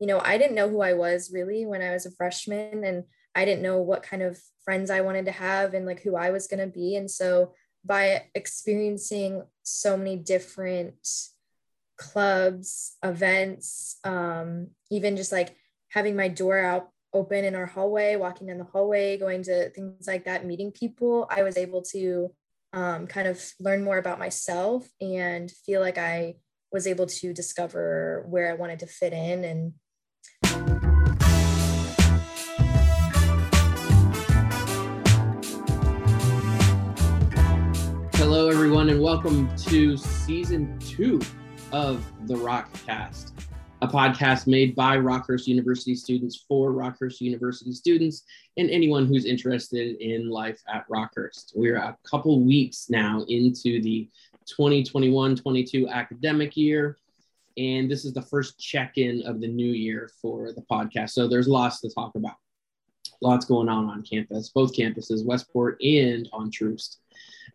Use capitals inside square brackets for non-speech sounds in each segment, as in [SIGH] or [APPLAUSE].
you know, I didn't know who I was really when I was a freshman and I didn't know what kind of friends I wanted to have and like who I was going to be. And so by experiencing so many different clubs, events, um, even just like having my door out open in our hallway, walking down the hallway, going to things like that, meeting people, I was able to um, kind of learn more about myself and feel like I was able to discover where I wanted to fit in and Hello, everyone, and welcome to season two of the Rockcast, a podcast made by Rockhurst University students for Rockhurst University students and anyone who's interested in life at Rockhurst. We're a couple weeks now into the 2021 22 academic year. And this is the first check in of the new year for the podcast. So there's lots to talk about. Lots going on on campus, both campuses, Westport and on Troost.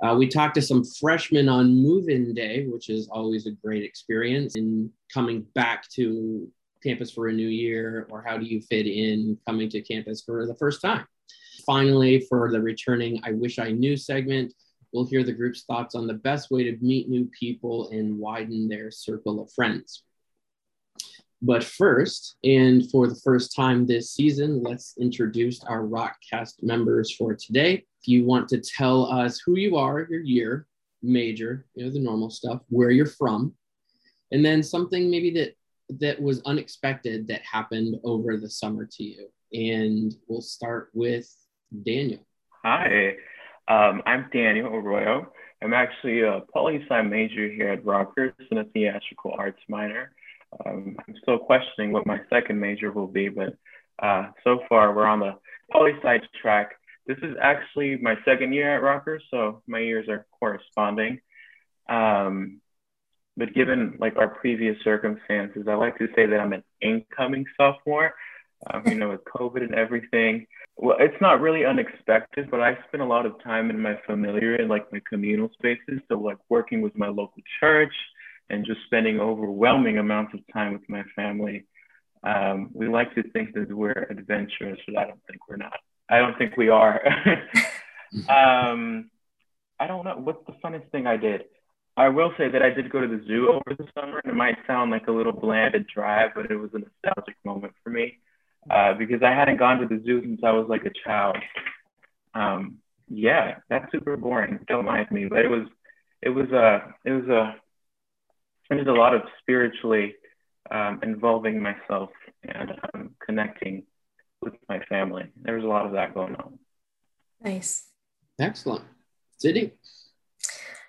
Uh, we talked to some freshmen on move in day, which is always a great experience in coming back to campus for a new year, or how do you fit in coming to campus for the first time? Finally, for the returning I Wish I Knew segment, we'll hear the group's thoughts on the best way to meet new people and widen their circle of friends. But first, and for the first time this season, let's introduce our Rockcast members for today. If you want to tell us who you are, your year, major, you know, the normal stuff, where you're from, and then something maybe that that was unexpected that happened over the summer to you. And we'll start with Daniel. Hi, um, I'm Daniel Arroyo. I'm actually a poli sci major here at Rockhurst and a theatrical arts minor. Um, I'm still questioning what my second major will be, but uh, so far we're on the poli sci track. This is actually my second year at Rockhurst, so my years are corresponding. Um, but given like our previous circumstances, I like to say that I'm an incoming sophomore. Um, you know, with COVID and everything, well, it's not really unexpected, but I spend a lot of time in my familiar and like my communal spaces. So like working with my local church, and just spending overwhelming amounts of time with my family. Um, we like to think that we're adventurous, but I don't think we're not. I don't think we are. [LAUGHS] um, I don't know. What's the funnest thing I did? I will say that I did go to the zoo over the summer, and it might sound like a little bland and dry, but it was a nostalgic moment for me uh, because I hadn't gone to the zoo since I was like a child. Um, yeah, that's super boring. Don't mind me, but it was, it was a, it was a I did a lot of spiritually um, involving myself and um, connecting with my family. There was a lot of that going on. Nice. Excellent. Sydney.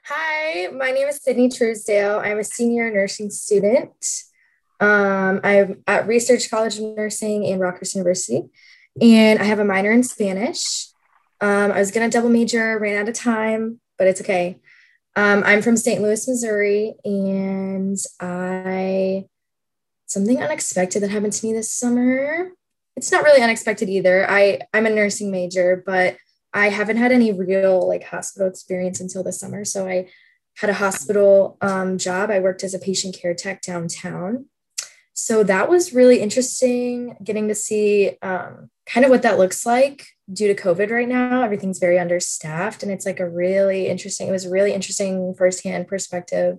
Hi, my name is Sydney Truesdale. I'm a senior nursing student. Um, I'm at Research College of Nursing in Rockhurst University, and I have a minor in Spanish. Um, I was going to double major, ran out of time, but it's okay. Um, I'm from St. Louis, Missouri, and I something unexpected that happened to me this summer. It's not really unexpected either. I I'm a nursing major, but I haven't had any real like hospital experience until this summer. So I had a hospital um, job. I worked as a patient care tech downtown. So that was really interesting getting to see um, kind of what that looks like due to COVID right now, everything's very understaffed. And it's like a really interesting, it was a really interesting firsthand perspective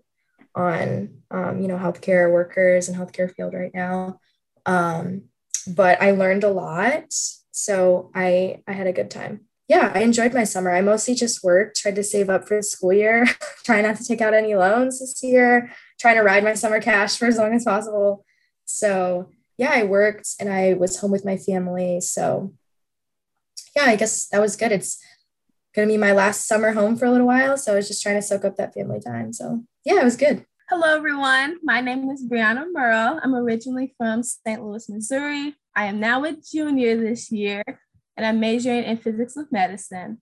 on, um, you know, healthcare workers and healthcare field right now. Um, but I learned a lot. So I, I had a good time. Yeah, I enjoyed my summer. I mostly just worked, tried to save up for the school year, [LAUGHS] trying not to take out any loans this year, trying to ride my summer cash for as long as possible. So yeah, I worked and I was home with my family. So yeah, I guess that was good. It's to be my last summer home for a little while. So I was just trying to soak up that family time. So yeah, it was good. Hello, everyone. My name is Brianna Murrow. I'm originally from St. Louis, Missouri. I am now a junior this year, and I'm majoring in physics of medicine.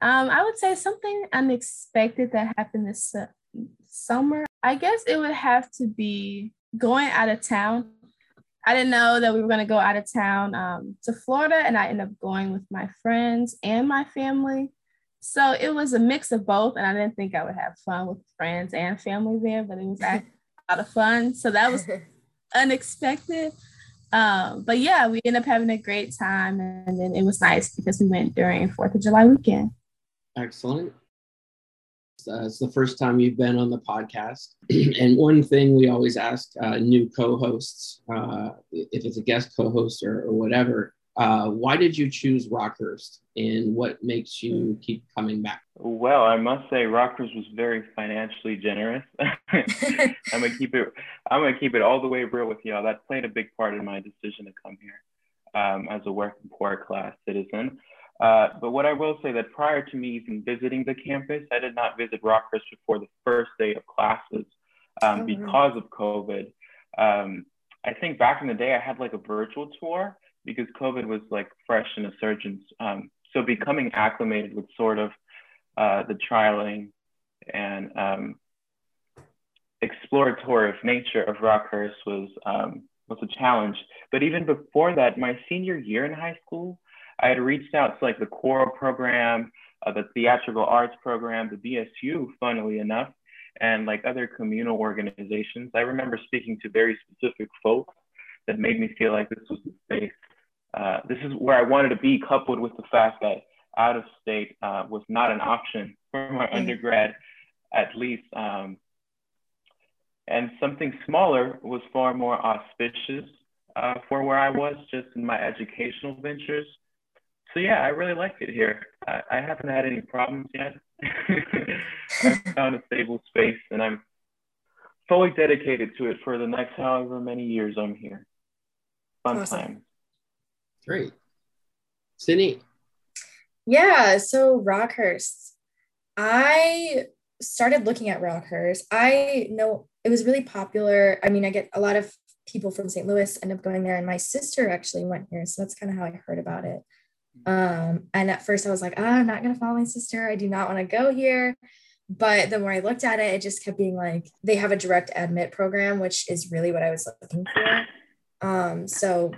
Um, I would say something unexpected that happened this uh, summer. I guess it would have to be going out of town I didn't know that we were going to go out of town um, to Florida, and I ended up going with my friends and my family. So it was a mix of both, and I didn't think I would have fun with friends and family there, but it was a lot of fun. So that was [LAUGHS] unexpected. Um, but yeah, we ended up having a great time, and then it was nice because we went during Fourth of July weekend. Excellent. Uh, it's the first time you've been on the podcast. [CLEARS THROAT] and one thing we always ask uh, new co hosts, uh, if it's a guest co host or, or, whatever, uh, why did you choose Rockhurst and what makes you keep coming back? Well, I must say Rockhurst was very financially generous. [LAUGHS] I'm gonna keep it I'm gonna keep it all the way real with y'all. That played a big part in my decision to come here um, as a working poor class citizen. Uh, but what I will say that prior to me even visiting the campus, I did not visit Rockhurst before the first day of classes um, oh, because of COVID. Um, I think back in the day, I had like a virtual tour because COVID was like fresh in a surgeon's. Um, so becoming acclimated with sort of uh, the trialing and um, exploratory nature of Rockhurst was um, was a challenge. But even before that, my senior year in high school, I had reached out to like the choral program, uh, the theatrical arts program, the BSU, funnily enough, and like other communal organizations. I remember speaking to very specific folks that made me feel like this was the space. Uh, this is where I wanted to be, coupled with the fact that out of state uh, was not an option for my mm-hmm. undergrad, at least. Um, and something smaller was far more auspicious uh, for where I was just in my educational ventures so yeah, I really like it here. I, I haven't had any problems yet. [LAUGHS] I've found a stable space, and I'm fully dedicated to it for the next however many years I'm here. Fun awesome. time. Great, Sydney. Yeah, so Rockhurst. I started looking at Rockhurst. I know it was really popular. I mean, I get a lot of people from St. Louis end up going there, and my sister actually went here, so that's kind of how I heard about it. Um, and at first I was like, oh, I'm not going to follow my sister. I do not want to go here. But the more I looked at it, it just kept being like, they have a direct admit program, which is really what I was looking for. Um, so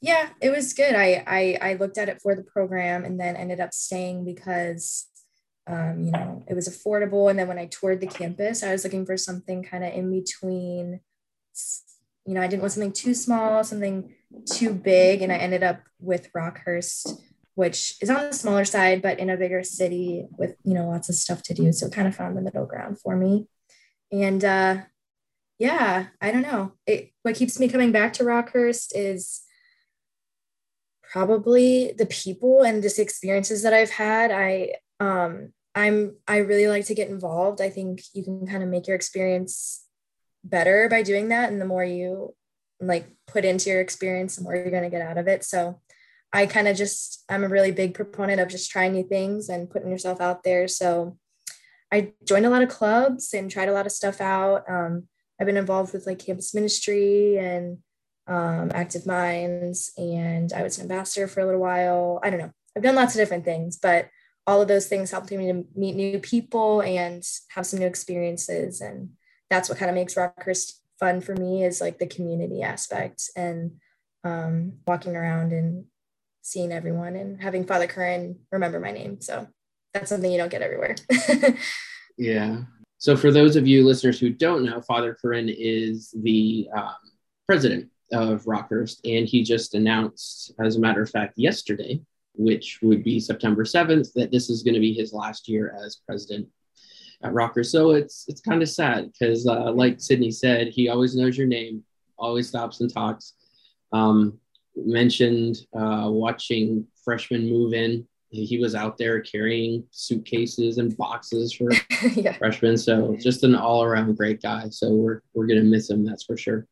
yeah, it was good. I, I, I looked at it for the program and then ended up staying because, um, you know, it was affordable. And then when I toured the campus, I was looking for something kind of in between, you know, I didn't want something too small, something too big. And I ended up with Rockhurst which is on the smaller side, but in a bigger city with, you know, lots of stuff to do. So kind of found the middle ground for me. And uh, yeah, I don't know. It, what keeps me coming back to Rockhurst is probably the people and just experiences that I've had. I, um, I'm, I really like to get involved. I think you can kind of make your experience better by doing that. And the more you like put into your experience, the more you're going to get out of it. So I kind of just, I'm a really big proponent of just trying new things and putting yourself out there. So I joined a lot of clubs and tried a lot of stuff out. Um, I've been involved with like campus ministry and um, Active Minds, and I was an ambassador for a little while. I don't know. I've done lots of different things, but all of those things helped me to meet new people and have some new experiences. And that's what kind of makes Rockhurst fun for me is like the community aspect and um, walking around and seeing everyone and having Father Curran remember my name. So that's something you don't get everywhere. [LAUGHS] yeah. So for those of you listeners who don't know, Father Curran is the um, president of Rockhurst, and he just announced, as a matter of fact, yesterday, which would be September 7th, that this is going to be his last year as president at Rockhurst. So it's it's kind of sad because, uh, like Sydney said, he always knows your name, always stops and talks. Um, mentioned uh, watching freshmen move in. He was out there carrying suitcases and boxes for [LAUGHS] yeah. freshmen. So just an all around great guy. So we're, we're going to miss him. That's for sure.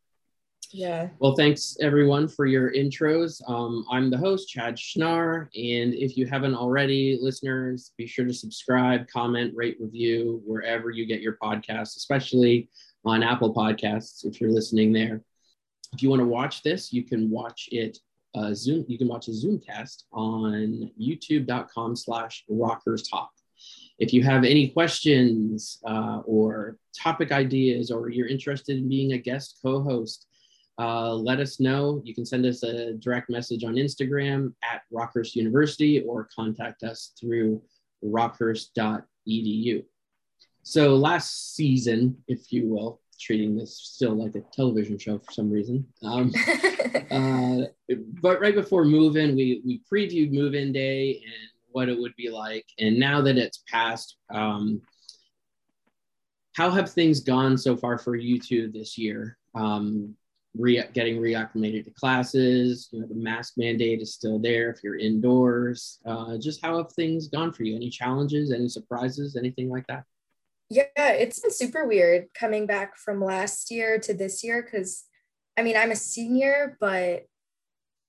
Yeah. Well, thanks everyone for your intros. Um, I'm the host, Chad Schnarr. And if you haven't already, listeners, be sure to subscribe, comment, rate, review wherever you get your podcasts, especially on Apple Podcasts if you're listening there. If you want to watch this, you can watch it uh, Zoom. You can watch a Zoomcast on YouTube.com slash Rockers Talk. If you have any questions uh, or topic ideas, or you're interested in being a guest co-host, uh, let us know. You can send us a direct message on Instagram at Rockhurst University or contact us through rockhurst.edu. So last season, if you will, treating this still like a television show for some reason. Um, [LAUGHS] uh, but right before move in, we we previewed move in day and what it would be like. And now that it's passed, um, how have things gone so far for you two this year? Um, re- getting reacclimated to classes, you know, the mask mandate is still there if you're indoors. Uh, just how have things gone for you? Any challenges, any surprises, anything like that? Yeah, it's been super weird coming back from last year to this year because I mean, I'm a senior, but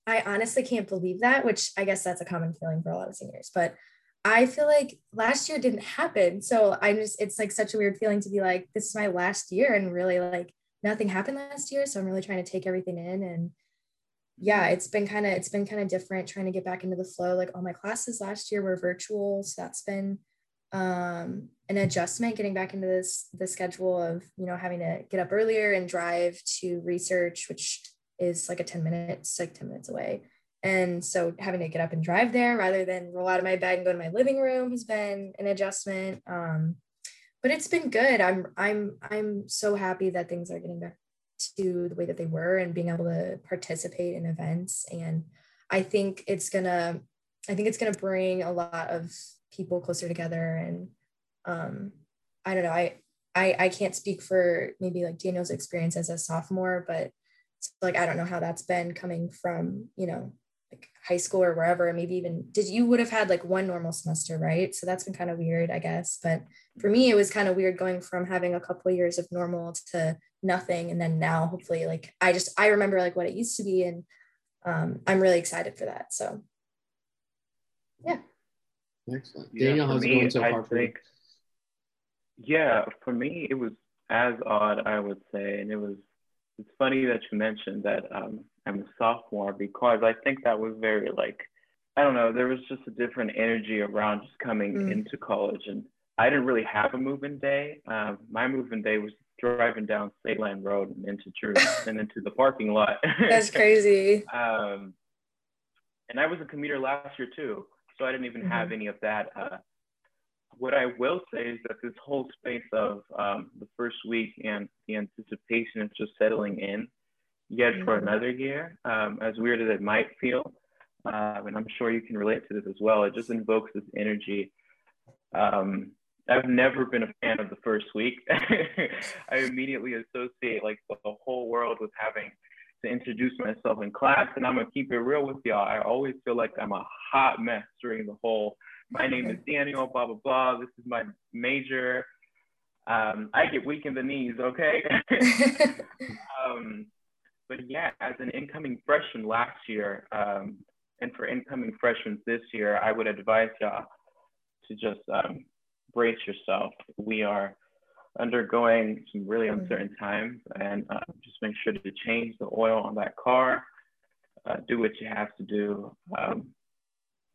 I honestly can't believe that, which I guess that's a common feeling for a lot of seniors. But I feel like last year didn't happen. So I just, it's like such a weird feeling to be like, this is my last year and really like nothing happened last year. So I'm really trying to take everything in. And yeah, it's been kind of, it's been kind of different trying to get back into the flow. Like all my classes last year were virtual. So that's been um, an adjustment getting back into this, the schedule of, you know, having to get up earlier and drive to research, which is like a 10 minutes, like 10 minutes away. And so having to get up and drive there rather than roll out of my bed and go to my living room has been an adjustment. Um, but it's been good. I'm I'm I'm so happy that things are getting back to the way that they were and being able to participate in events. And I think it's gonna I think it's gonna bring a lot of people closer together. And um, I don't know, I I I can't speak for maybe like Daniel's experience as a sophomore, but like I don't know how that's been coming from, you know, like high school or wherever, maybe even did you would have had like one normal semester, right? So that's been kind of weird, I guess. But for me, it was kind of weird going from having a couple of years of normal to nothing. And then now hopefully like I just I remember like what it used to be. And um, I'm really excited for that. So yeah. Excellent. Daniel, yeah, how's me, it going so far for you? Yeah, for me it was as odd, I would say. And it was it's funny that you mentioned that um, I'm a sophomore because I think that was very like I don't know there was just a different energy around just coming mm. into college and I didn't really have a move-in day. Um, my move-in day was driving down State Line Road and into church [LAUGHS] and into the parking lot. That's crazy. [LAUGHS] um, and I was a commuter last year too, so I didn't even mm-hmm. have any of that uh, what I will say is that this whole space of um, the first week and the anticipation of just settling in yet mm-hmm. for another year, um, as weird as it might feel, uh, and I'm sure you can relate to this as well, it just invokes this energy. Um, I've never been a fan of the first week. [LAUGHS] I immediately associate like the whole world with having to introduce myself in class, and I'm gonna keep it real with y'all. I always feel like I'm a hot mess during the whole my name is Daniel, blah, blah, blah. This is my major. Um, I get weak in the knees, okay? [LAUGHS] um, but yeah, as an incoming freshman last year, um, and for incoming freshmen this year, I would advise y'all to just um, brace yourself. We are undergoing some really mm-hmm. uncertain times, and uh, just make sure to change the oil on that car. Uh, do what you have to do. Um,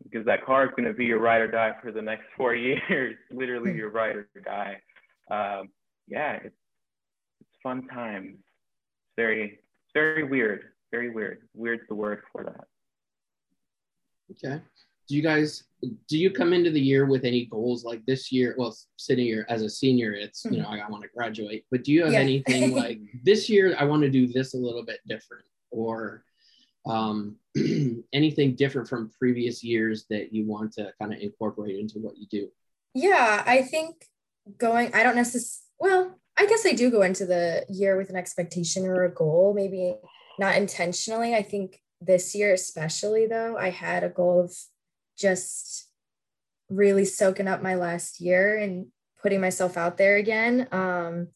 because that car is going to be your ride or die for the next four [LAUGHS] years, literally your ride or die. Um, yeah, it's it's fun times. It's very very weird, very weird. Weird's the word for that. Okay. Do you guys do you come into the year with any goals like this year? Well, sitting here as a senior, it's you know I, I want to graduate, but do you have yeah. anything [LAUGHS] like this year? I want to do this a little bit different, or um, [CLEARS THROAT] anything different from previous years that you want to kind of incorporate into what you do? Yeah, I think going, I don't necessarily, well, I guess I do go into the year with an expectation or a goal, maybe not intentionally. I think this year, especially though, I had a goal of just really soaking up my last year and putting myself out there again. Um,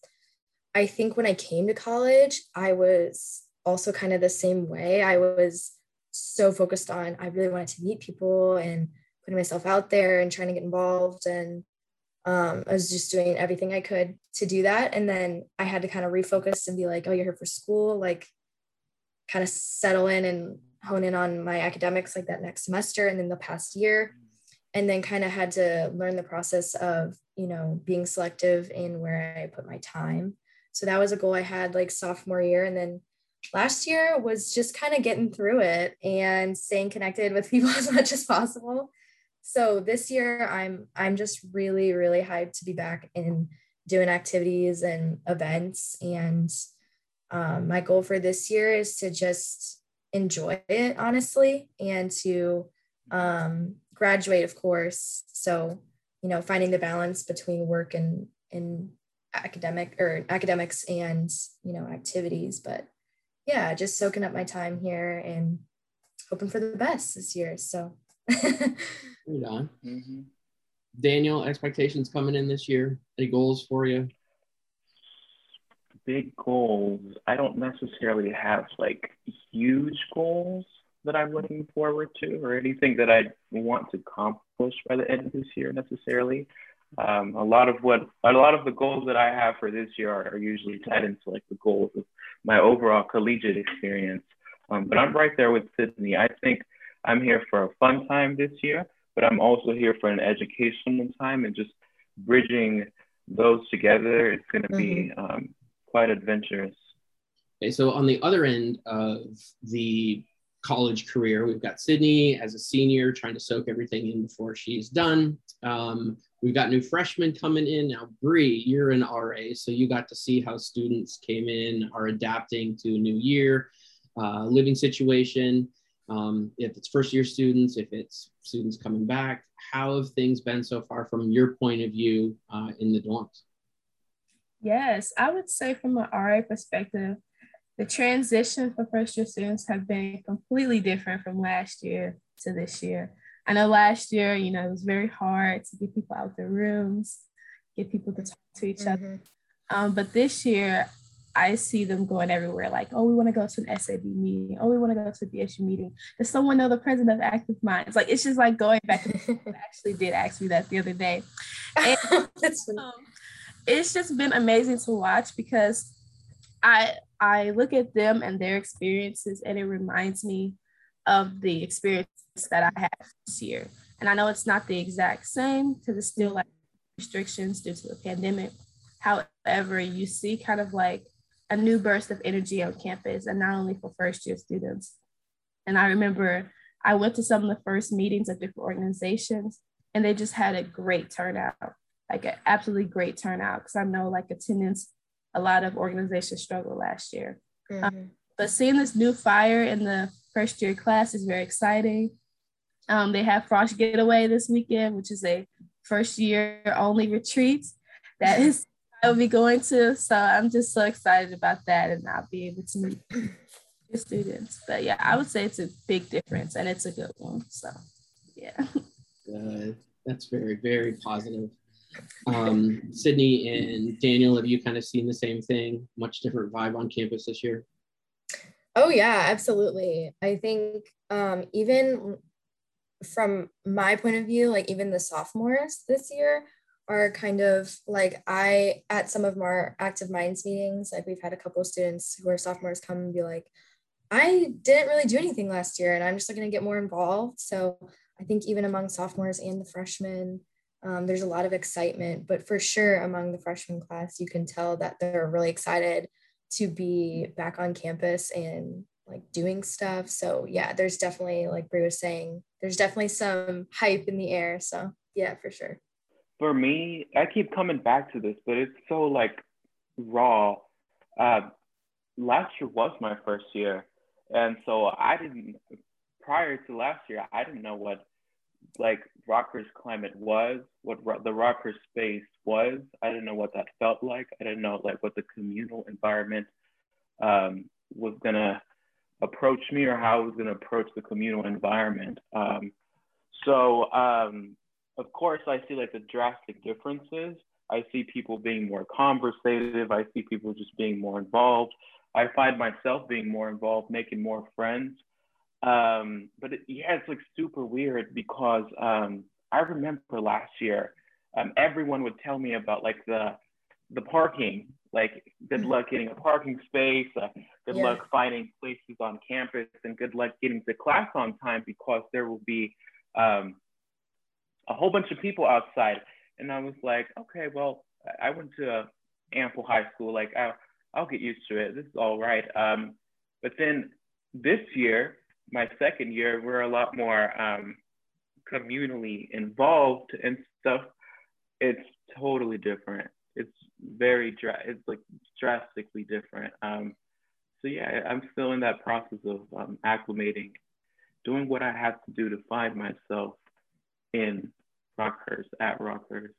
I think when I came to college, I was also kind of the same way. I was so focused on, I really wanted to meet people and putting myself out there and trying to get involved. And um, I was just doing everything I could to do that. And then I had to kind of refocus and be like, oh, you're here for school, like kind of settle in and hone in on my academics like that next semester and then the past year. And then kind of had to learn the process of, you know, being selective in where I put my time. So that was a goal I had like sophomore year. And then last year was just kind of getting through it and staying connected with [LAUGHS] people as much as possible. So this year I'm I'm just really really hyped to be back in doing activities and events. And um, my goal for this year is to just enjoy it, honestly, and to um, graduate, of course. So, you know, finding the balance between work and, and academic or academics and, you know, activities. But yeah, just soaking up my time here and hoping for the best this year. So, [LAUGHS] right on. Mm-hmm. Daniel, expectations coming in this year? Any goals for you? Big goals. I don't necessarily have like huge goals that I'm looking forward to or anything that I want to accomplish by the end of this year necessarily. Um, a lot of what a lot of the goals that I have for this year are, are usually tied into like the goals of my overall collegiate experience. Um, but I'm right there with Sydney. I think I'm here for a fun time this year, but I'm also here for an educational time and just bridging those together. It's going to mm-hmm. be um, quite adventurous. Okay, so on the other end of the college career, we've got Sydney as a senior trying to soak everything in before she's done. Um, we've got new freshmen coming in now. Bree, you're an RA, so you got to see how students came in, are adapting to a new year, uh, living situation um, if it's first year students, if it's students coming back, how have things been so far from your point of view uh, in the dorms? Yes, I would say from an RA perspective, the transition for first year students have been completely different from last year to this year. I know last year, you know, it was very hard to get people out of their rooms, get people to talk to each mm-hmm. other. Um, but this year, I see them going everywhere, like, oh, we want to go to an SAB meeting. Oh, we want to go to a BSU meeting. Does someone know the president of Active Minds? Like, it's just like going back. [LAUGHS] actually did ask me that the other day. [LAUGHS] And, um, it's just been amazing to watch because I I look at them and their experiences, and it reminds me of the experience that I had this year. And I know it's not the exact same because it's still like restrictions due to the pandemic. However, you see kind of like a new burst of energy on campus and not only for first year students. And I remember I went to some of the first meetings of different organizations and they just had a great turnout, like an absolutely great turnout. Cause I know like attendance, a lot of organizations struggled last year. Mm-hmm. Um, but seeing this new fire in the first year class is very exciting. Um, they have Frosh Getaway this weekend, which is a first year only retreat that is [LAUGHS] I will be going to. So I'm just so excited about that and I'll be able to meet the students. But yeah, I would say it's a big difference and it's a good one. So yeah. [LAUGHS] Uh, that's very, very positive. Um, Sydney and Daniel, have you kind of seen the same thing? Much different vibe on campus this year? Oh yeah, absolutely. I think um, even from my point of view, like even the sophomores this year are kind of like I at some of our active minds meetings, like we've had a couple of students who are sophomores come and be like, I didn't really do anything last year and I'm just looking to get more involved. So I think even among sophomores and the freshmen, um, there's a lot of excitement, but for sure among the freshman class, you can tell that they're really excited to be back on campus and like doing stuff. So yeah, there's definitely, like Brie was saying, there's definitely some hype in the air. So yeah, for sure for me, I keep coming back to this, but it's so like raw. Uh, last year was my first year, and so I didn't. Prior to last year, I didn't know what like Rockhurst climate was, what ro- the Rocker space was. I didn't know what that felt like. I didn't know like what the communal environment um, was gonna approach me or how I was gonna approach the communal environment. Um, so um, of course, I see like the drastic differences. I see people being more conversative. I see people just being more involved. I find myself being more involved, making more friends. Um, but it, yeah, it's like super weird because um, I remember last year, um, everyone would tell me about like the the parking. Like, good mm-hmm. luck getting a parking space. Uh, good yeah. luck finding places on campus, and good luck getting to class on time because there will be um, a whole bunch of people outside. And I was like, okay, well, I went to Ample High School. Like, I'll, I'll get used to it. This is all right. Um, but then this year, my second year, we're a lot more um, communally involved and stuff. It's totally different. It's very dra- it's like drastically different. Um, so yeah, I'm still in that process of um, acclimating, doing what I have to do to find myself in Rockhurst at Rockhurst.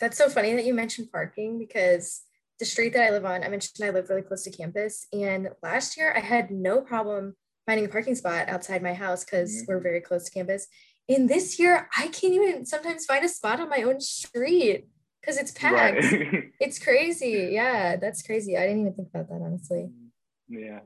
That's so funny that you mentioned parking because the street that I live on, I mentioned I live really close to campus. And last year I had no problem finding a parking spot outside my house because mm-hmm. we're very close to campus. And this year I can't even sometimes find a spot on my own street because it's packed. Right. [LAUGHS] it's crazy. Yeah, that's crazy. I didn't even think about that honestly. Yeah.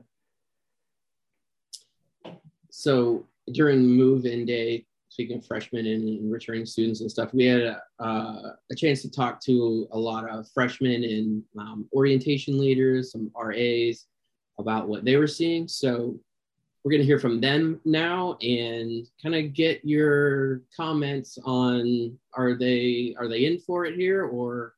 So during move-in day, speaking of freshmen and, returning students and stuff, we had a, uh, a, chance to talk to a lot of freshmen and um, orientation leaders, some RAs about what they were seeing. So we're going to hear from them now and kind of get your comments on are they are they in for it here or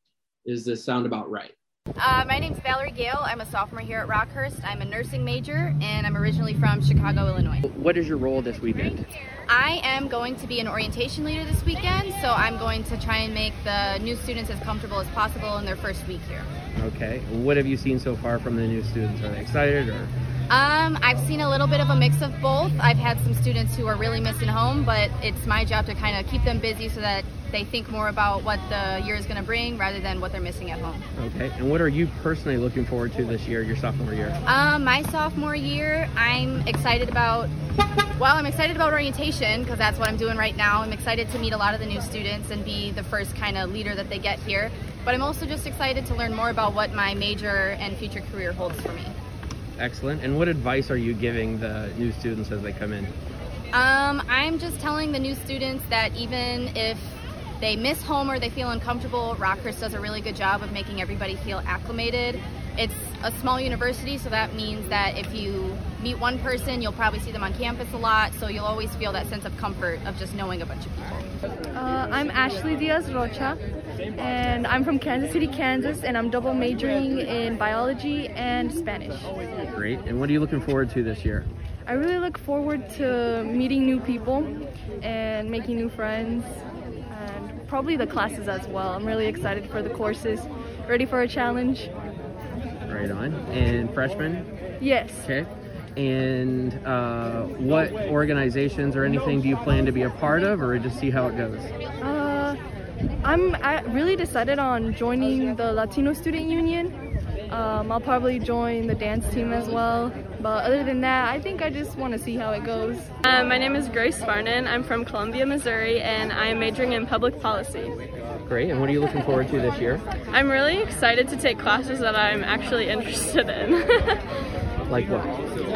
is this sound about right? Uh, my is Valerie Gale. I'm a sophomore here at Rockhurst. I'm a nursing major and I'm originally from Chicago, Illinois. What is your role this weekend? I am going to be an orientation leader this weekend, so I'm going to try and make the new students as comfortable as possible in their first week here. Okay. What have you seen so far from the new students? Are they excited or? Um, I've seen a little bit of a mix of both. I've had some students who are really missing home, but it's my job to kind of keep them busy so that they think more about what the year is going to bring rather than what they're missing at home. Okay. And what are you personally looking forward to this year, your sophomore year? Um, my sophomore year, I'm excited about. Well, I'm excited about orientation because that's what I'm doing right now. I'm excited to meet a lot of the new students and be the first kind of leader that they get here. But I'm also just excited to learn more about what my major and future career holds for me. Excellent. And what advice are you giving the new students as they come in? Um, I'm just telling the new students that even if they miss home or they feel uncomfortable, Rockhurst does a really good job of making everybody feel acclimated. It's a small university, so that means that if you meet one person, you'll probably see them on campus a lot, so you'll always feel that sense of comfort of just knowing a bunch of people. Uh, I'm Ashley Diaz Rocha, and I'm from Kansas City, Kansas, and I'm double majoring in biology and Spanish. Great. And what are you looking forward to this year? I really look forward to meeting new people and making new friends and probably the classes as well. I'm really excited for the courses. Ready for a challenge? Right on. And freshmen? Yes. Okay. And uh, what organizations or anything do you plan to be a part of or just see how it goes? Uh, I'm I really decided on joining the Latino Student Union. Um, I'll probably join the dance team as well. But other than that, I think I just want to see how it goes. Um, my name is Grace Farnan. I'm from Columbia, Missouri, and I am majoring in public policy. Great. And what are you looking forward to this year? I'm really excited to take classes that I'm actually [LAUGHS] interested in. [LAUGHS] like what?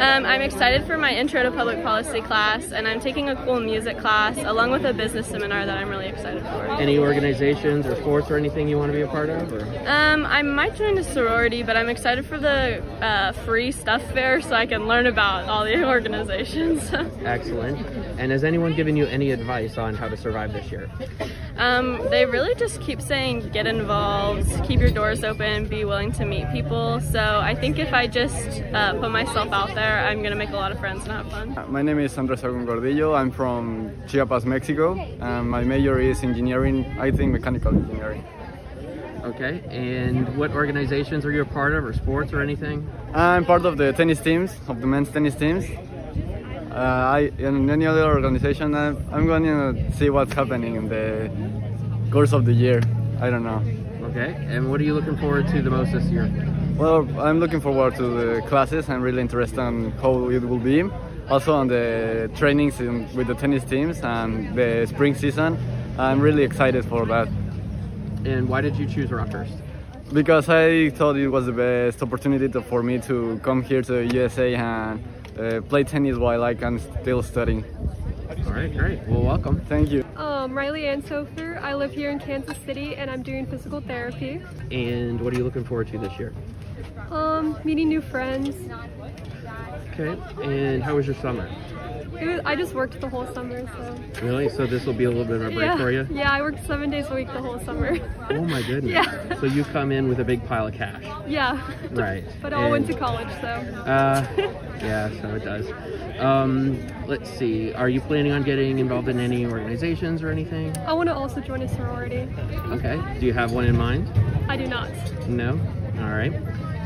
Um, I'm excited for my intro to public policy class, and I'm taking a cool music class along with a business seminar that I'm really excited for. Any organizations or sports or anything you want to be a part of? Um, I might join a sorority, but I'm excited for the uh, free stuff fair so I can learn about all the [LAUGHS] organizations. Excellent. And has anyone given you any advice on how to survive this year? Um, they really just keep saying get involved, keep your doors open, be willing to meet people. So I think if I just uh, put myself out there, I'm going to make a lot of friends and have fun. Uh, my name is Andres Agun Gordillo. I'm from Chiapas, Mexico. And my major is engineering, I think mechanical engineering. Okay, and what organizations are you a part of, or sports or anything? I'm part of the tennis teams, of the men's tennis teams. Uh, I in any other organization, I'm, I'm going to see what's happening in the course of the year. I don't know. Okay, and what are you looking forward to the most this year? Well, I'm looking forward to the classes. I'm really interested in how it will be. Also on the trainings in, with the tennis teams and the spring season. I'm really excited for that. And why did you choose Rockhurst? Because I thought it was the best opportunity to, for me to come here to USA and uh, play tennis while I can still studying. All right, great. Well, welcome. Thank you. Um, Riley Ann Sofer. I live here in Kansas City and I'm doing physical therapy. And what are you looking forward to this year? Um, meeting new friends. Okay. And how was your summer? It was, I just worked the whole summer, so. Really? So this will be a little bit of a break yeah. for you? Yeah, I worked seven days a week the whole summer. Oh my [LAUGHS] goodness. Yeah. So you come in with a big pile of cash. yeah. Right. [LAUGHS] But I went to college, so. Uh, [LAUGHS] yeah, so it does. Um, let's see. Are you planning on getting involved in any organizations or anything? I want to also join a sorority. Okay. Do you have one in mind? I do not. No? All right.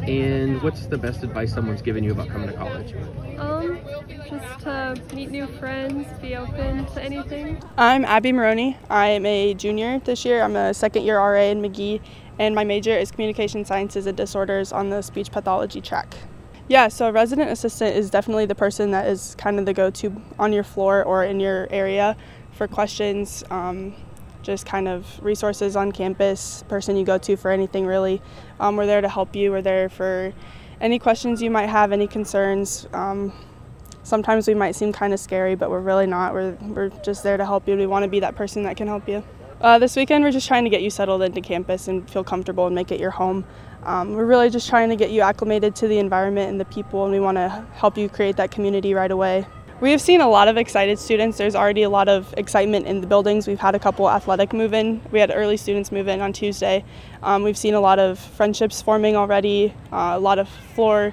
And what's the best advice someone's given you about coming to college? Um, just to meet new friends, be open to anything. I'm Abby Maroney. I am a junior this year. I'm a second year RA in McGee, and my major is communication sciences and disorders on the speech pathology track. Yeah, so a resident assistant is definitely the person that is kind of the go to on your floor or in your area for questions, um, just kind of resources on campus, person you go to for anything really. Um, we're there to help you, we're there for any questions you might have, any concerns. Um, sometimes we might seem kind of scary, but we're really not. We're, we're just there to help you. We want to be that person that can help you. Uh, this weekend, we're just trying to get you settled into campus and feel comfortable and make it your home. Um, we're really just trying to get you acclimated to the environment and the people, and we want to help you create that community right away. We have seen a lot of excited students. There's already a lot of excitement in the buildings. We've had a couple athletic move in. We had early students move in on Tuesday. Um, we've seen a lot of friendships forming already. Uh, a lot of floor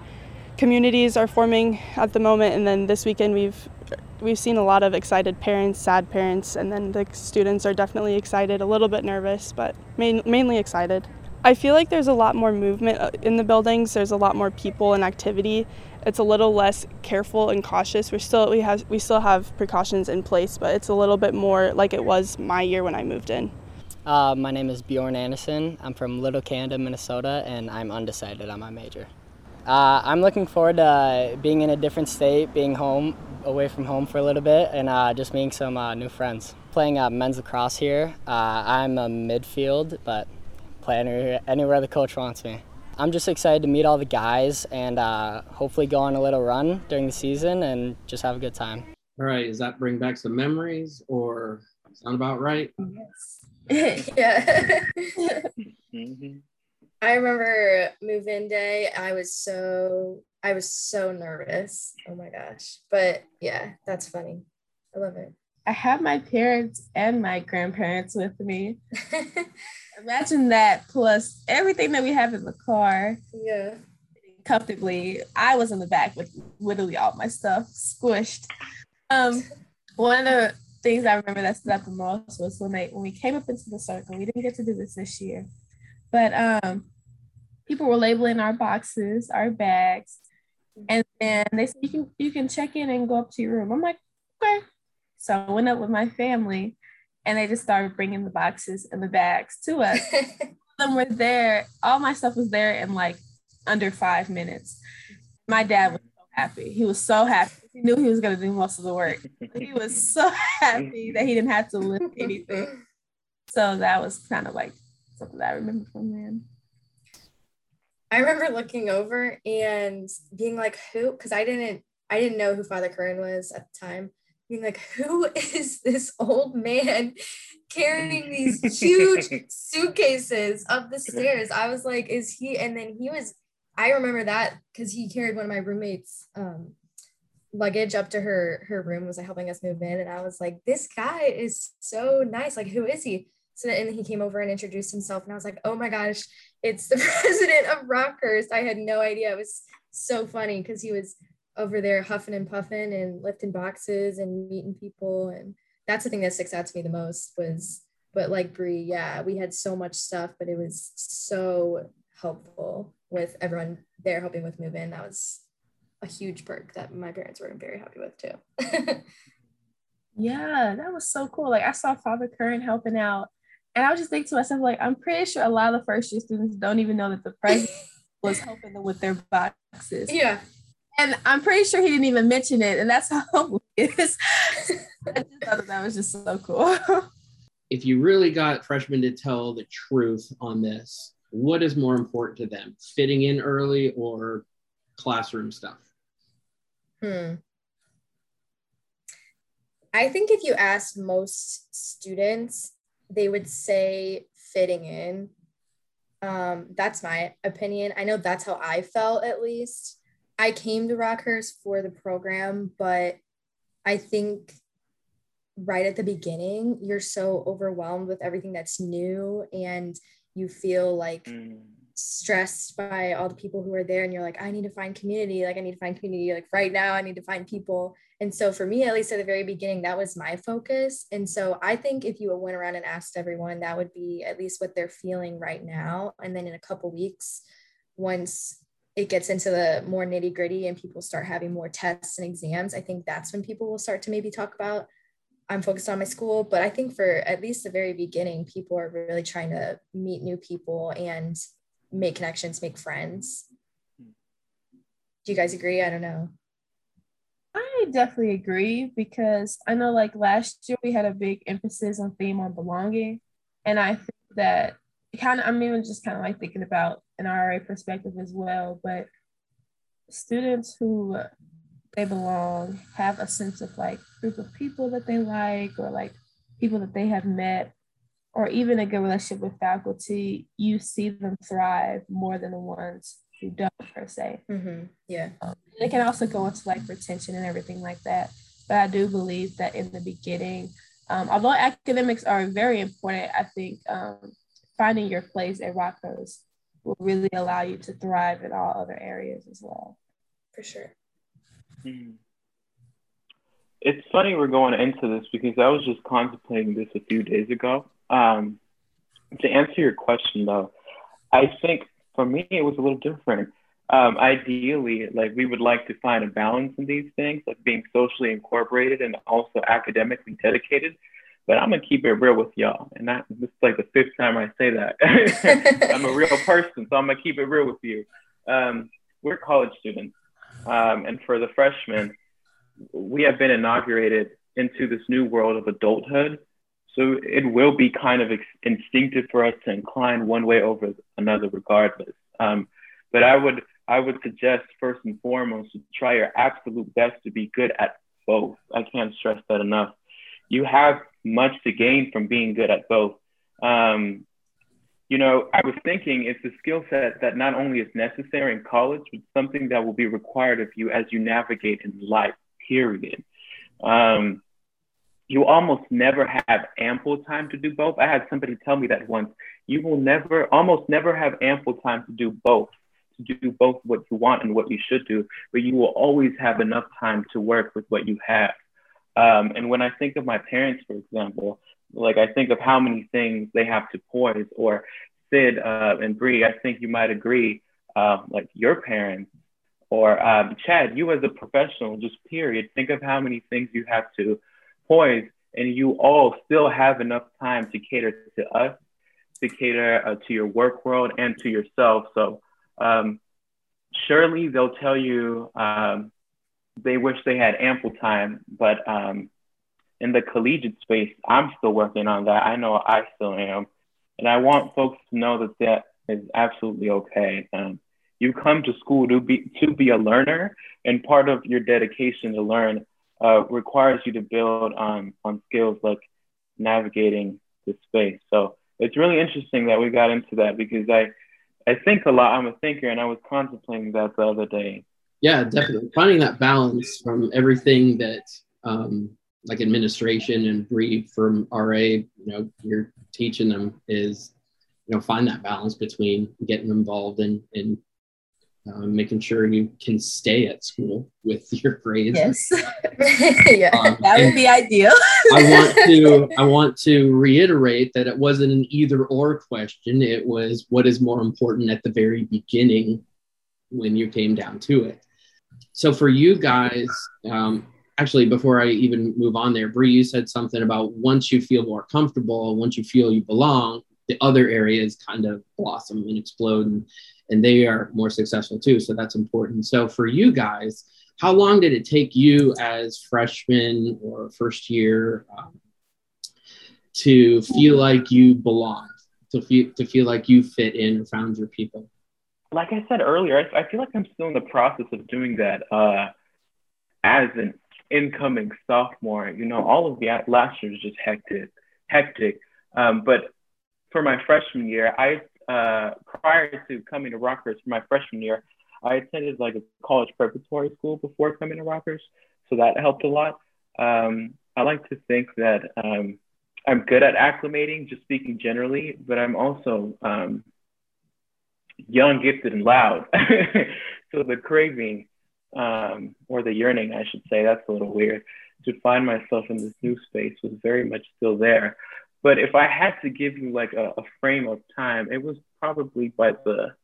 communities are forming at the moment, and then this weekend we've we've seen a lot of excited parents, sad parents, and then the students are definitely excited, a little bit nervous, but main, mainly excited. I feel like there's a lot more movement uh, in the buildings. There's a lot more people and activity. It's a little less careful and cautious. We're still we have we still have precautions in place, but it's a little bit more like it was my year when I moved in. Uh, my name is Bjorn Anderson. I'm from Little Canada, Minnesota, and I'm undecided on my major. Uh, I'm looking forward to uh, being in a different state, being home, away from home for a little bit, and uh, just meeting some uh, new friends. Playing uh, men's lacrosse here. I'm a midfield, but play anywhere, anywhere the coach wants me. I'm just excited to meet all the guys and uh, hopefully go on a little run during the season and just have a good time. All right. Does that bring back some memories or sound about right? Yes. [LAUGHS] yeah. I remember move-in day. I was so I was so nervous. Oh my gosh. But yeah, that's funny. I love it. I have my parents and my grandparents with me. [LAUGHS] Imagine that plus everything that we have in the car. Yeah. Comfortably. I was in the back with literally all my stuff squished. Um, one of the things I remember that stood out the most was when they when we came up into the circle. We didn't get to do this this year, but um, people were labeling our boxes, our bags, and then they said you can you can check in and go up to your room. I'm like, okay. So I went up with my family, and they just started bringing the boxes and the bags to us. [LAUGHS] Them were there. All my stuff was there in like under five minutes. My dad was so happy. He was so happy. He knew he was going to do most of the work. He was [LAUGHS] so happy that he didn't have to lift anything. So that was kind of like something that I remember from then. I remember looking over and being like, who? Because I didn't I didn't know who Father Curran was at the time. Being like, who is this old man carrying these [LAUGHS] huge suitcases up the stairs? I was like, is he? And then he was, I remember that because he carried one of my roommates' um, luggage up to her her room. Was like helping us move in, and I was like, this guy is so nice. Like, who is he? So and he came over and introduced himself, and I was like, oh my gosh, it's the [LAUGHS] president of Rockhurst. I had no idea. It was so funny because he was over there huffing and puffing and lifting boxes and meeting people. And that's the thing that sticks out to me the most was, but like Brie, yeah, we had so much stuff, but it was so helpful with everyone there helping with move in. That was a huge perk that my parents were very happy with too. [LAUGHS] Yeah, that was so cool. Like I saw Father Curran helping out. And I was just thinking to myself, like, I'm pretty sure a lot of the first year students don't even know that the president [LAUGHS] was helping them with their boxes. Yeah. And I'm pretty sure he didn't even mention it. And that's how [LAUGHS] humble he is. I just thought that, that was just so cool. [LAUGHS] If you really got freshmen to tell the truth on this, what is more important to them, fitting in early or classroom stuff? Hmm. I think if you asked most students, they would say fitting in. Um, that's my opinion. I know that's how I felt at least. I came to Rockhurst for the program, but I think right at the beginning, you're so overwhelmed with everything that's new and you feel like mm. stressed by all the people who are there and you're like, I need to find community. Like I need to find community. Like right now, I need to find people. And so for me, at least at the very beginning, that was my focus. And so I think if you went around and asked everyone, that would be at least what they're feeling right now. And then in a couple weeks, once it gets into the more nitty gritty and people start having more tests and exams, I think that's when people will start to maybe talk about I'm focused on my school. But I think for at least the very beginning, people are really trying to meet new people and make connections, make friends. Do you guys agree? I don't know. I definitely agree because I know like last year we had a big emphasis on theme on belonging. And I think that kind of, I'm even just kind of like thinking about an RA perspective as well, but students who they belong have a sense of like group of people that they like or like people that they have met or even a good relationship with faculty, you see them thrive more than the ones who don't per se. Mm-hmm. Yeah. Um, it can also go into like retention and everything like that. But I do believe that in the beginning, um, although academics are very important, I think um, finding your place at Rockhurst will really allow you to thrive in all other areas as well. For sure. Mm-hmm. It's funny we're going into this because I was just contemplating this a few days ago. Um, to answer your question, though, I think for me it was a little different. Um, ideally, like we would like to find a balance in these things, like being socially incorporated and also academically dedicated. But I'm gonna keep it real with y'all, and that, this is like the fifth time I say that. [LAUGHS] I'm a real person, so I'm gonna keep it real with you. Um, we're college students, um, and for the freshmen, we have been inaugurated into this new world of adulthood. So it will be kind of ex- instinctive for us to incline one way over another, regardless. Um, but I would I would suggest first and foremost to try your absolute best to be good at both. I can't stress that enough. You have much to gain from being good at both. Um, you know, I was thinking it's a skill set that not only is necessary in college, but something that will be required of you as you navigate in life, period. Um, you almost never have ample time to do both. I had somebody tell me that once. You will never, almost never have ample time to do both, to do both what you want and what you should do, but you will always have enough time to work with what you have. Um, and when I think of my parents, for example, like I think of how many things they have to poise. Or Sid uh, and Bree, I think you might agree. Um, like your parents, or um, Chad, you as a professional, just period. Think of how many things you have to poise, and you all still have enough time to cater to us, to cater uh, to your work world, and to yourself. So um, surely they'll tell you um, they wish they had ample time, but um, in the collegiate space, I'm still working on that. I know I still am. And I want folks to know that that is absolutely okay. Um, you come to school to be to be a learner, and part of your dedication to learn uh, requires you to build on on skills like navigating the space. So it's really interesting that we got into that because I I think a lot. I'm a thinker, and I was contemplating that the other day. Yeah, definitely finding that balance from everything that um, like administration and Bree from RA, you know, you're teaching them is, you know, find that balance between getting involved in, in uh, making sure you can stay at school with [LAUGHS] your grades. Yes, [LAUGHS] yeah, um, that would be ideal. I want [LAUGHS] to I want to reiterate that it wasn't an either or question. It was what is more important at the very beginning when you came down to it. So for you guys, um, actually before I even move on there, Bree, you said something about once you feel more comfortable, once you feel you belong, the other areas kind of blossom and explode and, and they are more successful too. So that's important. So for you guys, how long did it take you as freshmen or first year um, to feel like you belonged, to feel, to feel like you fit in or found your people? Like I said earlier, I, I feel like I'm still in the process of doing that. Uh, as an incoming sophomore, you know, all of the last year was just hectic, hectic. Um, but for my freshman year, I uh, prior to coming to Rockhurst for my freshman year, I attended like a college preparatory school before coming to Rockhurst, so that helped a lot. Um, I like to think that um, I'm good at acclimating, just speaking generally, but I'm also um, young, gifted, and loud. [LAUGHS] so the craving um, or the yearning, I should say, that's a little weird, to find myself in this new space was very much still there. But if I had to give you like a, a frame of time, it was probably by the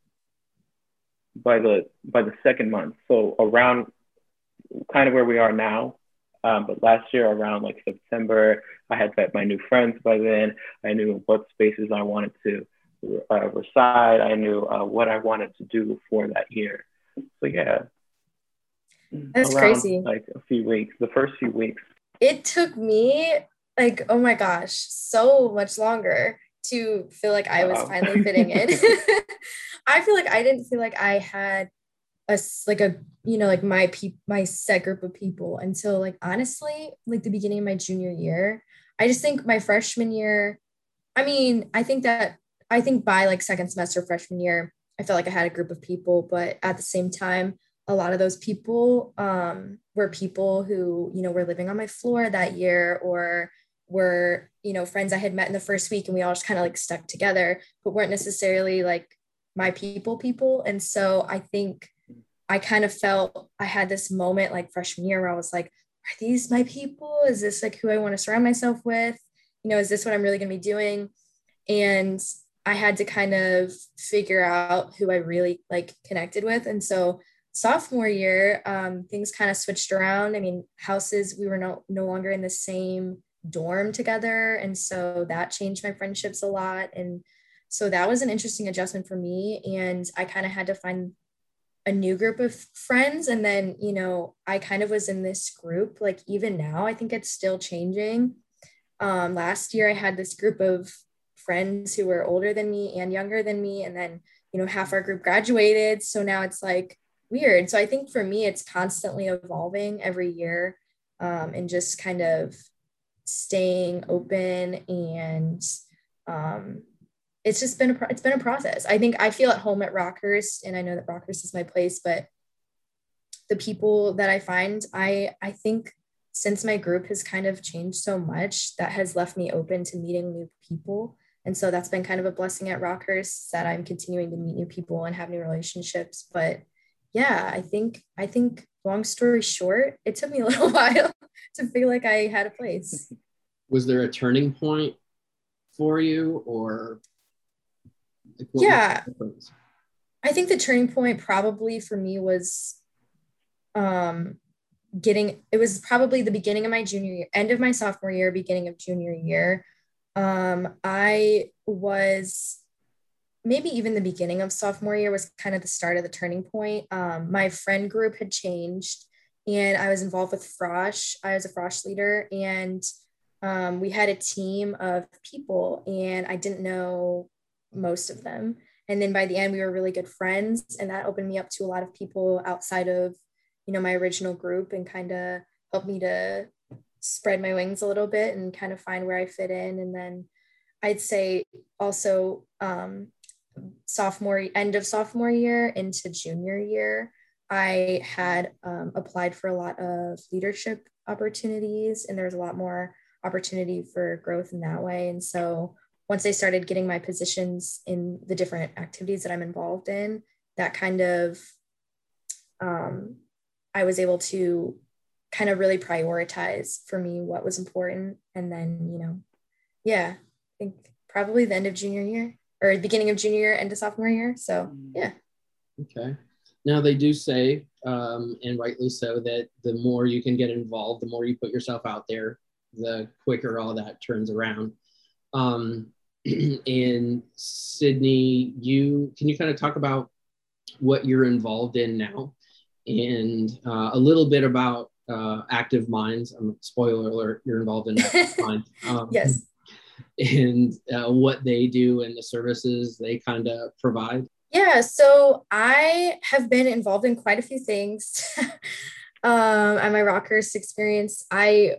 by the by the second month. So around kind of where we are now. Um, but last year around like September, I had met my new friends by then. I knew what spaces I wanted to uh, reside. I knew uh, what I wanted to do for that year. So yeah, that's around, crazy. Like a few weeks, the first few weeks. It took me like oh my gosh, so much longer to feel like I was wow. finally fitting in. [LAUGHS] [LAUGHS] I feel like I didn't feel like I had a like a you know like my pe- my set group of people until like honestly like the beginning of my junior year. I just think my freshman year. I mean, I think that I think by like second semester freshman year, I felt like I had a group of people, but at the same time, a lot of those people um, were people who you know were living on my floor that year or were you know friends I had met in the first week and we all just kind of like stuck together, but weren't necessarily like my people people. And so I think I kind of felt I had this moment like freshman year where I was like, are these my people? Is this like who I want to surround myself with? You know, is this what I'm really going to be doing? And I had to kind of figure out who I really like connected with. And so sophomore year, um, things kind of switched around. I mean, houses, we were no, no longer in the same dorm together. And so that changed my friendships a lot. And so that was an interesting adjustment for me. And I kind of had to find a new group of friends. And then, you know, I kind of was in this group, like even now, I think it's still changing. Um, last year, I had this group of friends who were older than me and younger than me. And then, you know, half our group graduated. So now it's like weird. So I think for me, it's constantly evolving every year um, and just kind of staying open and um, it's just been a it's been a process. I think I feel at home at Rockhurst, and I know that Rockhurst is my place, but the people that I find, I I think since my group has kind of changed so much, that has left me open to meeting new people. And so that's been kind of a blessing at Rockhurst that I'm continuing to meet new people and have new relationships. But yeah, I think I think long story short, it took me a [LAUGHS] little while to feel like I had a place. [LAUGHS] Was there a turning point for you or like yeah. I think the turning point probably for me was um, getting, it was probably the beginning of my junior year, end of my sophomore year, beginning of junior year. Um, I was maybe even the beginning of sophomore year was kind of the start of the turning point. Um, my friend group had changed and I was involved with Frosh. I was a Frosh leader and um, we had a team of people and I didn't know most of them. And then by the end, we were really good friends. And that opened me up to a lot of people outside of, you know, my original group and kind of helped me to spread my wings a little bit and kind of find where I fit in. And then I'd say also um, sophomore, end of sophomore year into junior year, I had um, applied for a lot of leadership opportunities and there was a lot more opportunity for growth in that way. And so once I started getting my positions in the different activities that I'm involved in, that kind of, um, I was able to kind of really prioritize for me what was important. And then, you know, yeah, I think probably the end of junior year or the beginning of junior year, end of sophomore year. So, yeah. Okay. Now, they do say, um, and rightly so, that the more you can get involved, the more you put yourself out there, the quicker all that turns around. Um, [CLEARS THROAT] and Sydney, you can you kind of talk about what you're involved in now, and uh, a little bit about uh, Active Minds. I'm um, spoiler alert, you're involved in Active [LAUGHS] Minds. Um, yes. And uh, what they do and the services they kind of provide. Yeah, so I have been involved in quite a few things. [LAUGHS] um, at my Rockhurst experience, I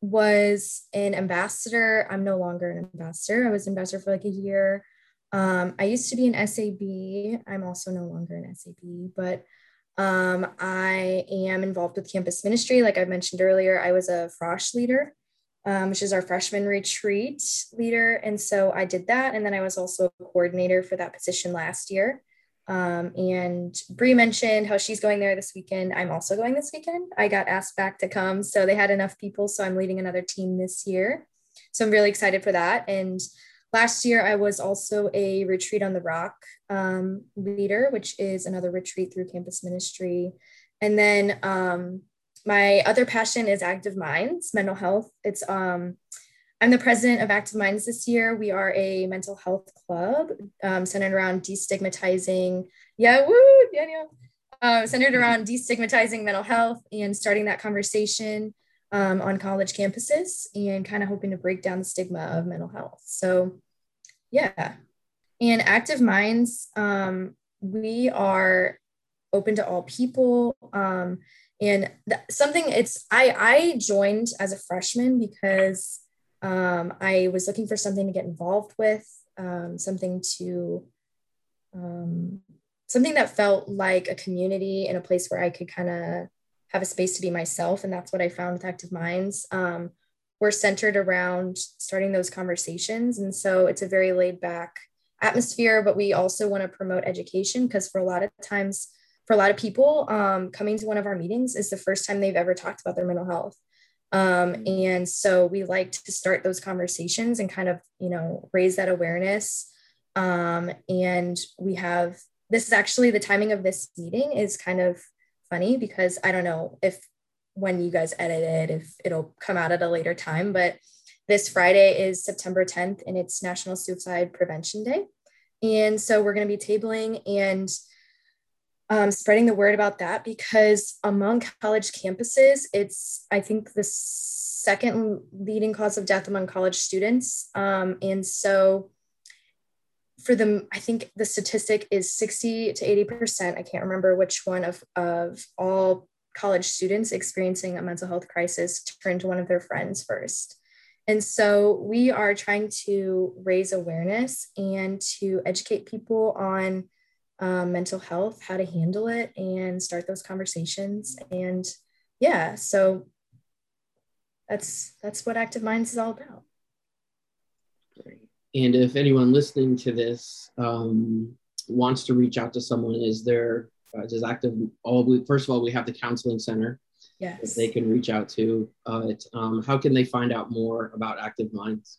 was an ambassador. I'm no longer an ambassador. I was ambassador for like a year. Um, I used to be an SAB. I'm also no longer an SAB, but Um, I am involved with campus ministry. Like I mentioned earlier, I was a Frosh leader, um, which is our freshman retreat leader. And so I did that. And then I was also a coordinator for that position last year. Um, and Bree mentioned how she's going there this weekend. I'm also going this weekend. I got asked back to come. So they had enough people. So I'm leading another team this year. So I'm really excited for that. And last year, I was also a retreat on the rock um, leader, which is another retreat through campus ministry. And then um, my other passion is active minds, mental health. It's um, I'm the president of Active Minds this year. We are a mental health club um, centered around destigmatizing. Yeah, woo, Daniel. Uh, centered around destigmatizing mental health and starting that conversation um, on college campuses and kind of hoping to break down the stigma of mental health. So, yeah. And Active Minds, um, we are open to all people. Um, and th- something it's I I joined as a freshman because um, I was looking for something to get involved with, um, something to um, something that felt like a community in a place where I could kind of have a space to be myself. And that's what I found with Active Minds. Um, we're centered around starting those conversations. And so it's a very laid back atmosphere, but we also want to promote education because for a lot of times, for a lot of people, um, coming to one of our meetings is the first time they've ever talked about their mental health. Um, and so we like to start those conversations and kind of, you know, raise that awareness. Um, and we have this is actually the timing of this meeting is kind of funny because I don't know if when you guys edit it, if it'll come out at a later time, but this Friday is September 10th and it's National Suicide Prevention Day. And so we're going to be tabling and um, spreading the word about that because among college campuses, it's, I think, the second leading cause of death among college students. Um, and so for them, I think the statistic is 60 to 80%. I can't remember which one of, of all college students experiencing a mental health crisis turn to one of their friends first. And so we are trying to raise awareness and to educate people on um, mental health, how to handle it, and start those conversations. And yeah, so that's that's what Active Minds is all about. Great. And if anyone listening to this um, wants to reach out to someone, is there uh, does active all we, first of all we have the counseling center yes. they can reach out to uh, um, how can they find out more about active minds?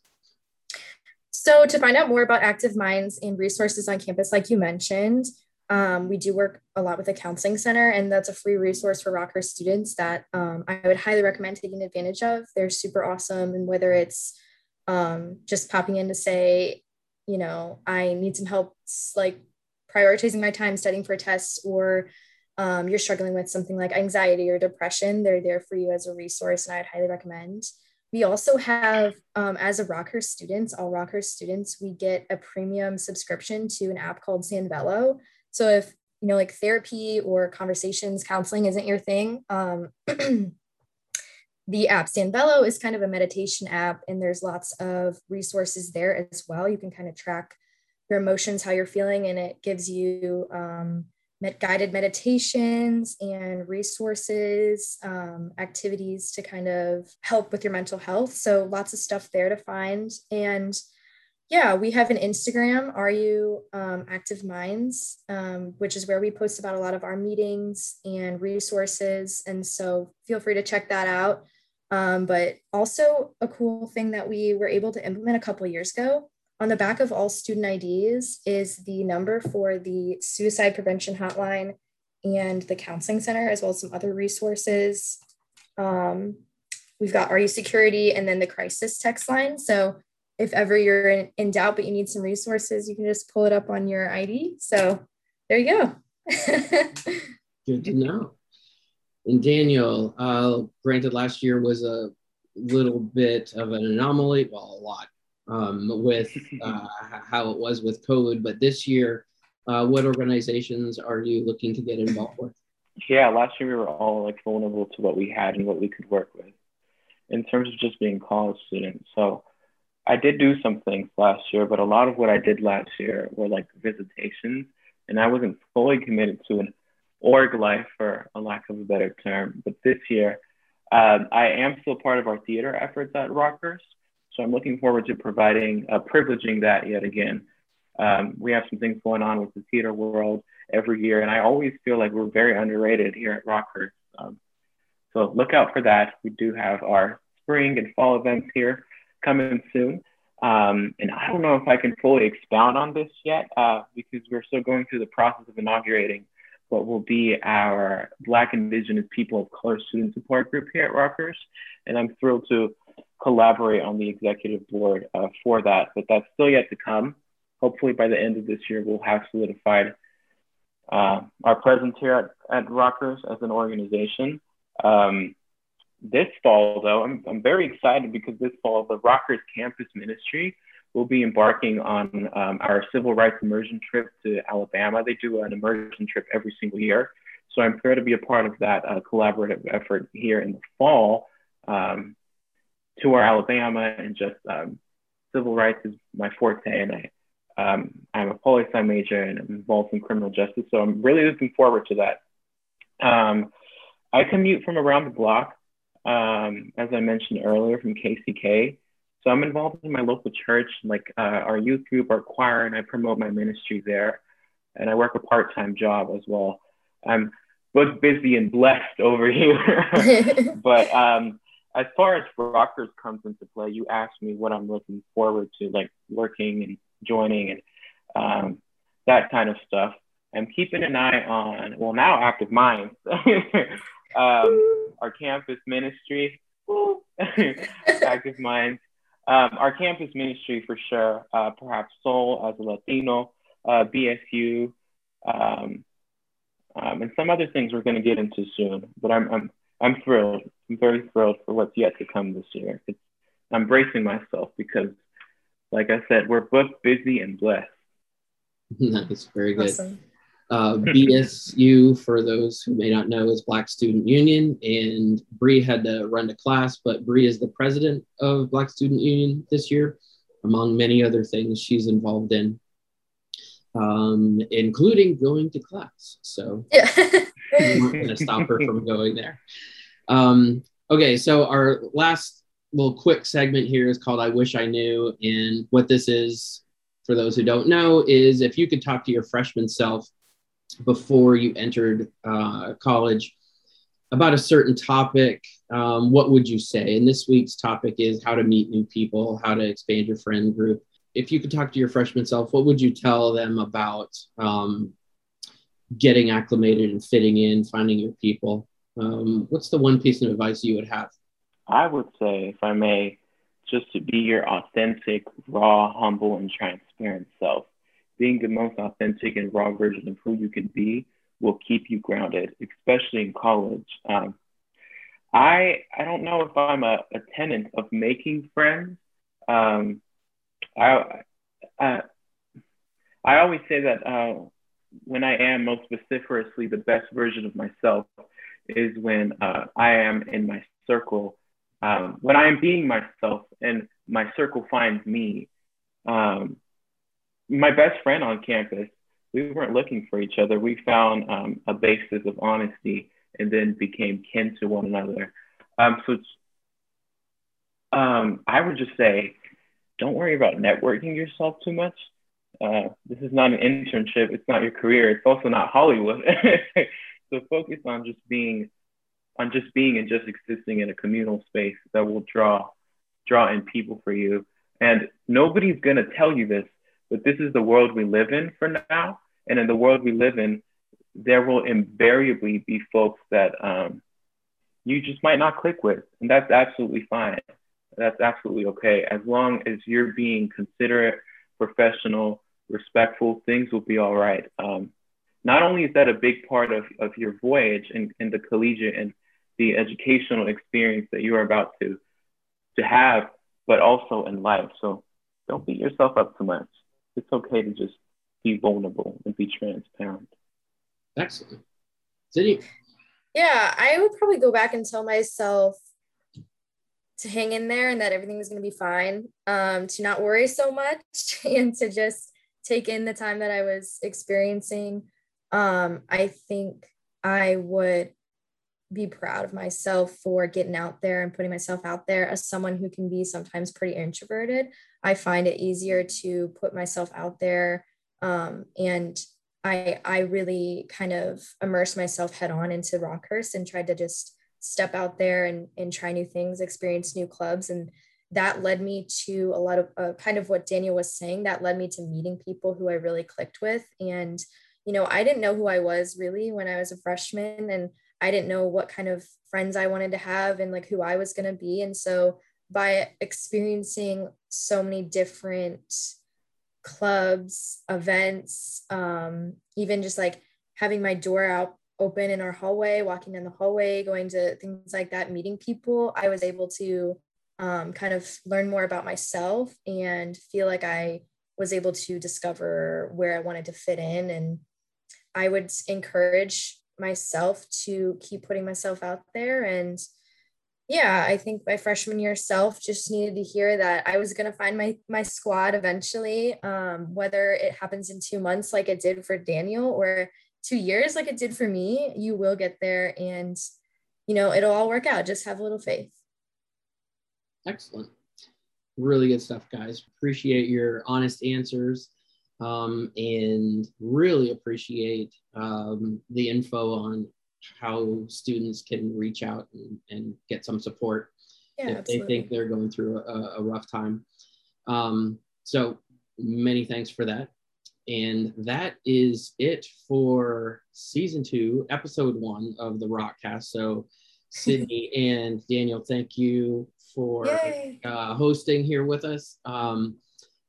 So to find out more about active minds and resources on campus like you mentioned um, we do work a lot with the counseling center and that's a free resource for rockhurst students that um, i would highly recommend taking advantage of. They're super awesome and whether it's um, just popping in to say, you know, I need some help, like prioritizing my time studying for tests, or um, you're struggling with something like anxiety or depression, they're there for you as a resource, and I'd highly recommend. We also have, um, as a Rockhurst students, all Rockhurst students, we get a premium subscription to an app called Sanvello. So if you know, like therapy or conversations, counseling isn't your thing, um, [CLEARS THROAT] the app Sanvello is kind of a meditation app, and there's lots of resources there as well. You can kind of track your emotions, how you're feeling, and it gives you um, guided meditations and resources, um, activities to kind of help with your mental health. So lots of stuff there to find. And yeah, we have an Instagram, Are You um, Active Minds, um, which is where we post about a lot of our meetings and resources. And so feel free to check that out. Um, but also a cool thing that we were able to implement a couple years ago on the back of all student IDs is the number for the suicide prevention hotline and the counseling center, as well as some other resources. Um, we've got RU security and then the crisis text line. So if ever you're in, in doubt, but you need some resources, you can just pull it up on your ID. So there you go. [LAUGHS] Good to know. And Daniel, uh, granted, last year was a little bit of an anomaly, well, a lot um, with [LAUGHS] uh, how it was with COVID. But this year, uh, what organizations are you looking to get involved with? Yeah, last year we were all like vulnerable to what we had and what we could work with in terms of just being college students. So I did do some things last year, but a lot of what I did last year were like visitations, and I wasn't fully committed to an org life, for a lack of a better term. But this year, um, I am still part of our theater efforts at Rockhurst. So I'm looking forward to providing, uh, privileging that yet again. Um, we have some things going on with the theater world every year, and I always feel like we're very underrated here at Rockhurst. Um, so look out for that. We do have our spring and fall events here coming soon. Um, and I don't know if I can fully expound on this yet uh, because we're still going through the process of inaugurating what will be our Black Indigenous People of Color Student Support Group here at Rockhurst. And I'm thrilled to collaborate on the executive board uh, for that, but that's still yet to come. Hopefully by the end of this year, we'll have solidified uh, our presence here at, at Rockhurst as an organization. Um, this fall, though, I'm, I'm very excited because this fall, the Rockhurst Campus Ministry will be embarking on um, our civil rights immersion trip to Alabama. They do an immersion trip every single year. So I'm thrilled to be a part of that uh, collaborative effort here in the fall um, to our Alabama and just um, civil rights is my forte. And I, um, I'm a poli sci major and I'm involved in criminal justice. So I'm really looking forward to that. Um, I commute from around the block um, as I mentioned earlier, from KCK. So I'm involved in my local church, like uh, our youth group, our choir, and I promote my ministry there. And I work a part time job as well. I'm both busy and blessed over here. [LAUGHS] but um, as far as Rockhurst comes into play, you asked me what I'm looking forward to, like working and joining and um, that kind of stuff. I'm keeping an eye on, well, now Active Minds. [LAUGHS] um, our campus ministry, [LAUGHS] active minds. Um, our campus ministry for sure, uh, perhaps Soul as a Latino, uh, BSU, um, um, and some other things we're going to get into soon. But I'm, I'm, I'm thrilled. I'm very thrilled for what's yet to come this year. It's, I'm bracing myself because, like I said, we're both busy and blessed. [LAUGHS] nice, very good. Awesome. Uh, BSU, for those who may not know, is Black Student Union, and Bree had to run to class, but Bree is the president of Black Student Union this year, among many other things she's involved in, um, including going to class. So yeah. we weren't going to stop her from going there. Um, okay, so our last little quick segment here is called I Wish I Knew, and what this is for those who don't know is if you could talk to your freshman self before you entered uh, college about a certain topic, um, what would you say? And this week's topic is how to meet new people, how to expand your friend group. If you could talk to your freshman self, what would you tell them about um, getting acclimated and fitting in, finding your people? Um, what's the one piece of advice you would have? I would say, if I may, just to be your authentic, raw, humble, and transparent self being the most authentic and raw version of who you can be will keep you grounded, especially in college. Um, I I don't know if I'm a, a tenant of making friends. Um, I, I I always say that uh, when I am most vociferously the best version of myself is when uh, I am in my circle, um, when I am being myself and my circle finds me. Um, my best friend on campus, we weren't looking for each other. We found um, a basis of honesty and then became kin to one another. Um, so um, I would just say, don't worry about networking yourself too much. Uh, this is not an internship. It's not your career. It's also not Hollywood. [LAUGHS] so focus on just being, on just being and just existing in a communal space that will draw, draw in people for you. And nobody's gonna tell you this but this is the world we live in for now. And in the world we live in, there will invariably be folks that um, you just might not click with. And that's absolutely fine. That's absolutely okay. As long as you're being considerate, professional, respectful, things will be all right. Um, not only is that a big part of, of your voyage and, and the collegiate and the educational experience that you are about to, to have, but also in life. So don't beat yourself up too much it's okay to just be vulnerable and be transparent. Excellent. Sydney. Yeah, I would probably go back and tell myself to hang in there and that everything is going to be fine, um, to not worry so much [LAUGHS] and to just take in the time that I was experiencing. Um, I think I would be proud of myself for getting out there and putting myself out there as someone who can be sometimes pretty introverted. I find it easier to put myself out there um, and I I really kind of immersed myself head on into Rockhurst and tried to just step out there and and try new things, experience new clubs, and that led me to a lot of uh, kind of what Daniel was saying. That led me to meeting people who I really clicked with, and you know I didn't know who I was really when I was a freshman, and I didn't know what kind of friends I wanted to have and like who I was going to be, and so by experiencing so many different clubs, events, um, even just like having my door out open in our hallway, walking down the hallway, going to things like that, meeting people, I was able to um, kind of learn more about myself and feel like I was able to discover where I wanted to fit in. And I would encourage myself to keep putting myself out there and yeah, I think my freshman year self just needed to hear that I was going to find my my squad eventually. Um, whether it happens in two months like it did for Daniel or two years like it did for me, you will get there, and you know it'll all work out. Just have a little faith. Excellent, really good stuff, guys. Appreciate your honest answers, um, and really appreciate um, the info on how students can reach out and, and get some support yeah, if absolutely. they think they're going through a, a rough time. Um, so many thanks for that. And that is it for season two, episode one of the Rockcast. So, [LAUGHS] Sydney and Daniel, thank you for uh, hosting here with us. Um,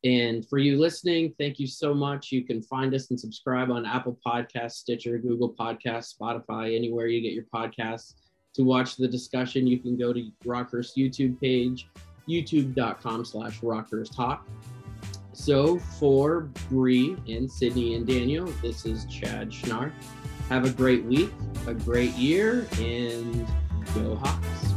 and for you listening, thank you so much. You can find us and subscribe on Apple Podcasts, Stitcher, Google Podcasts, Spotify, anywhere you get your podcasts. To watch the discussion, you can go to Rockhurst YouTube page, youtube.com slash Rockhurst Talk. So for Bree and Sydney and Daniel, this is Chad Schnarr. Have a great week, a great year, and go Hawks.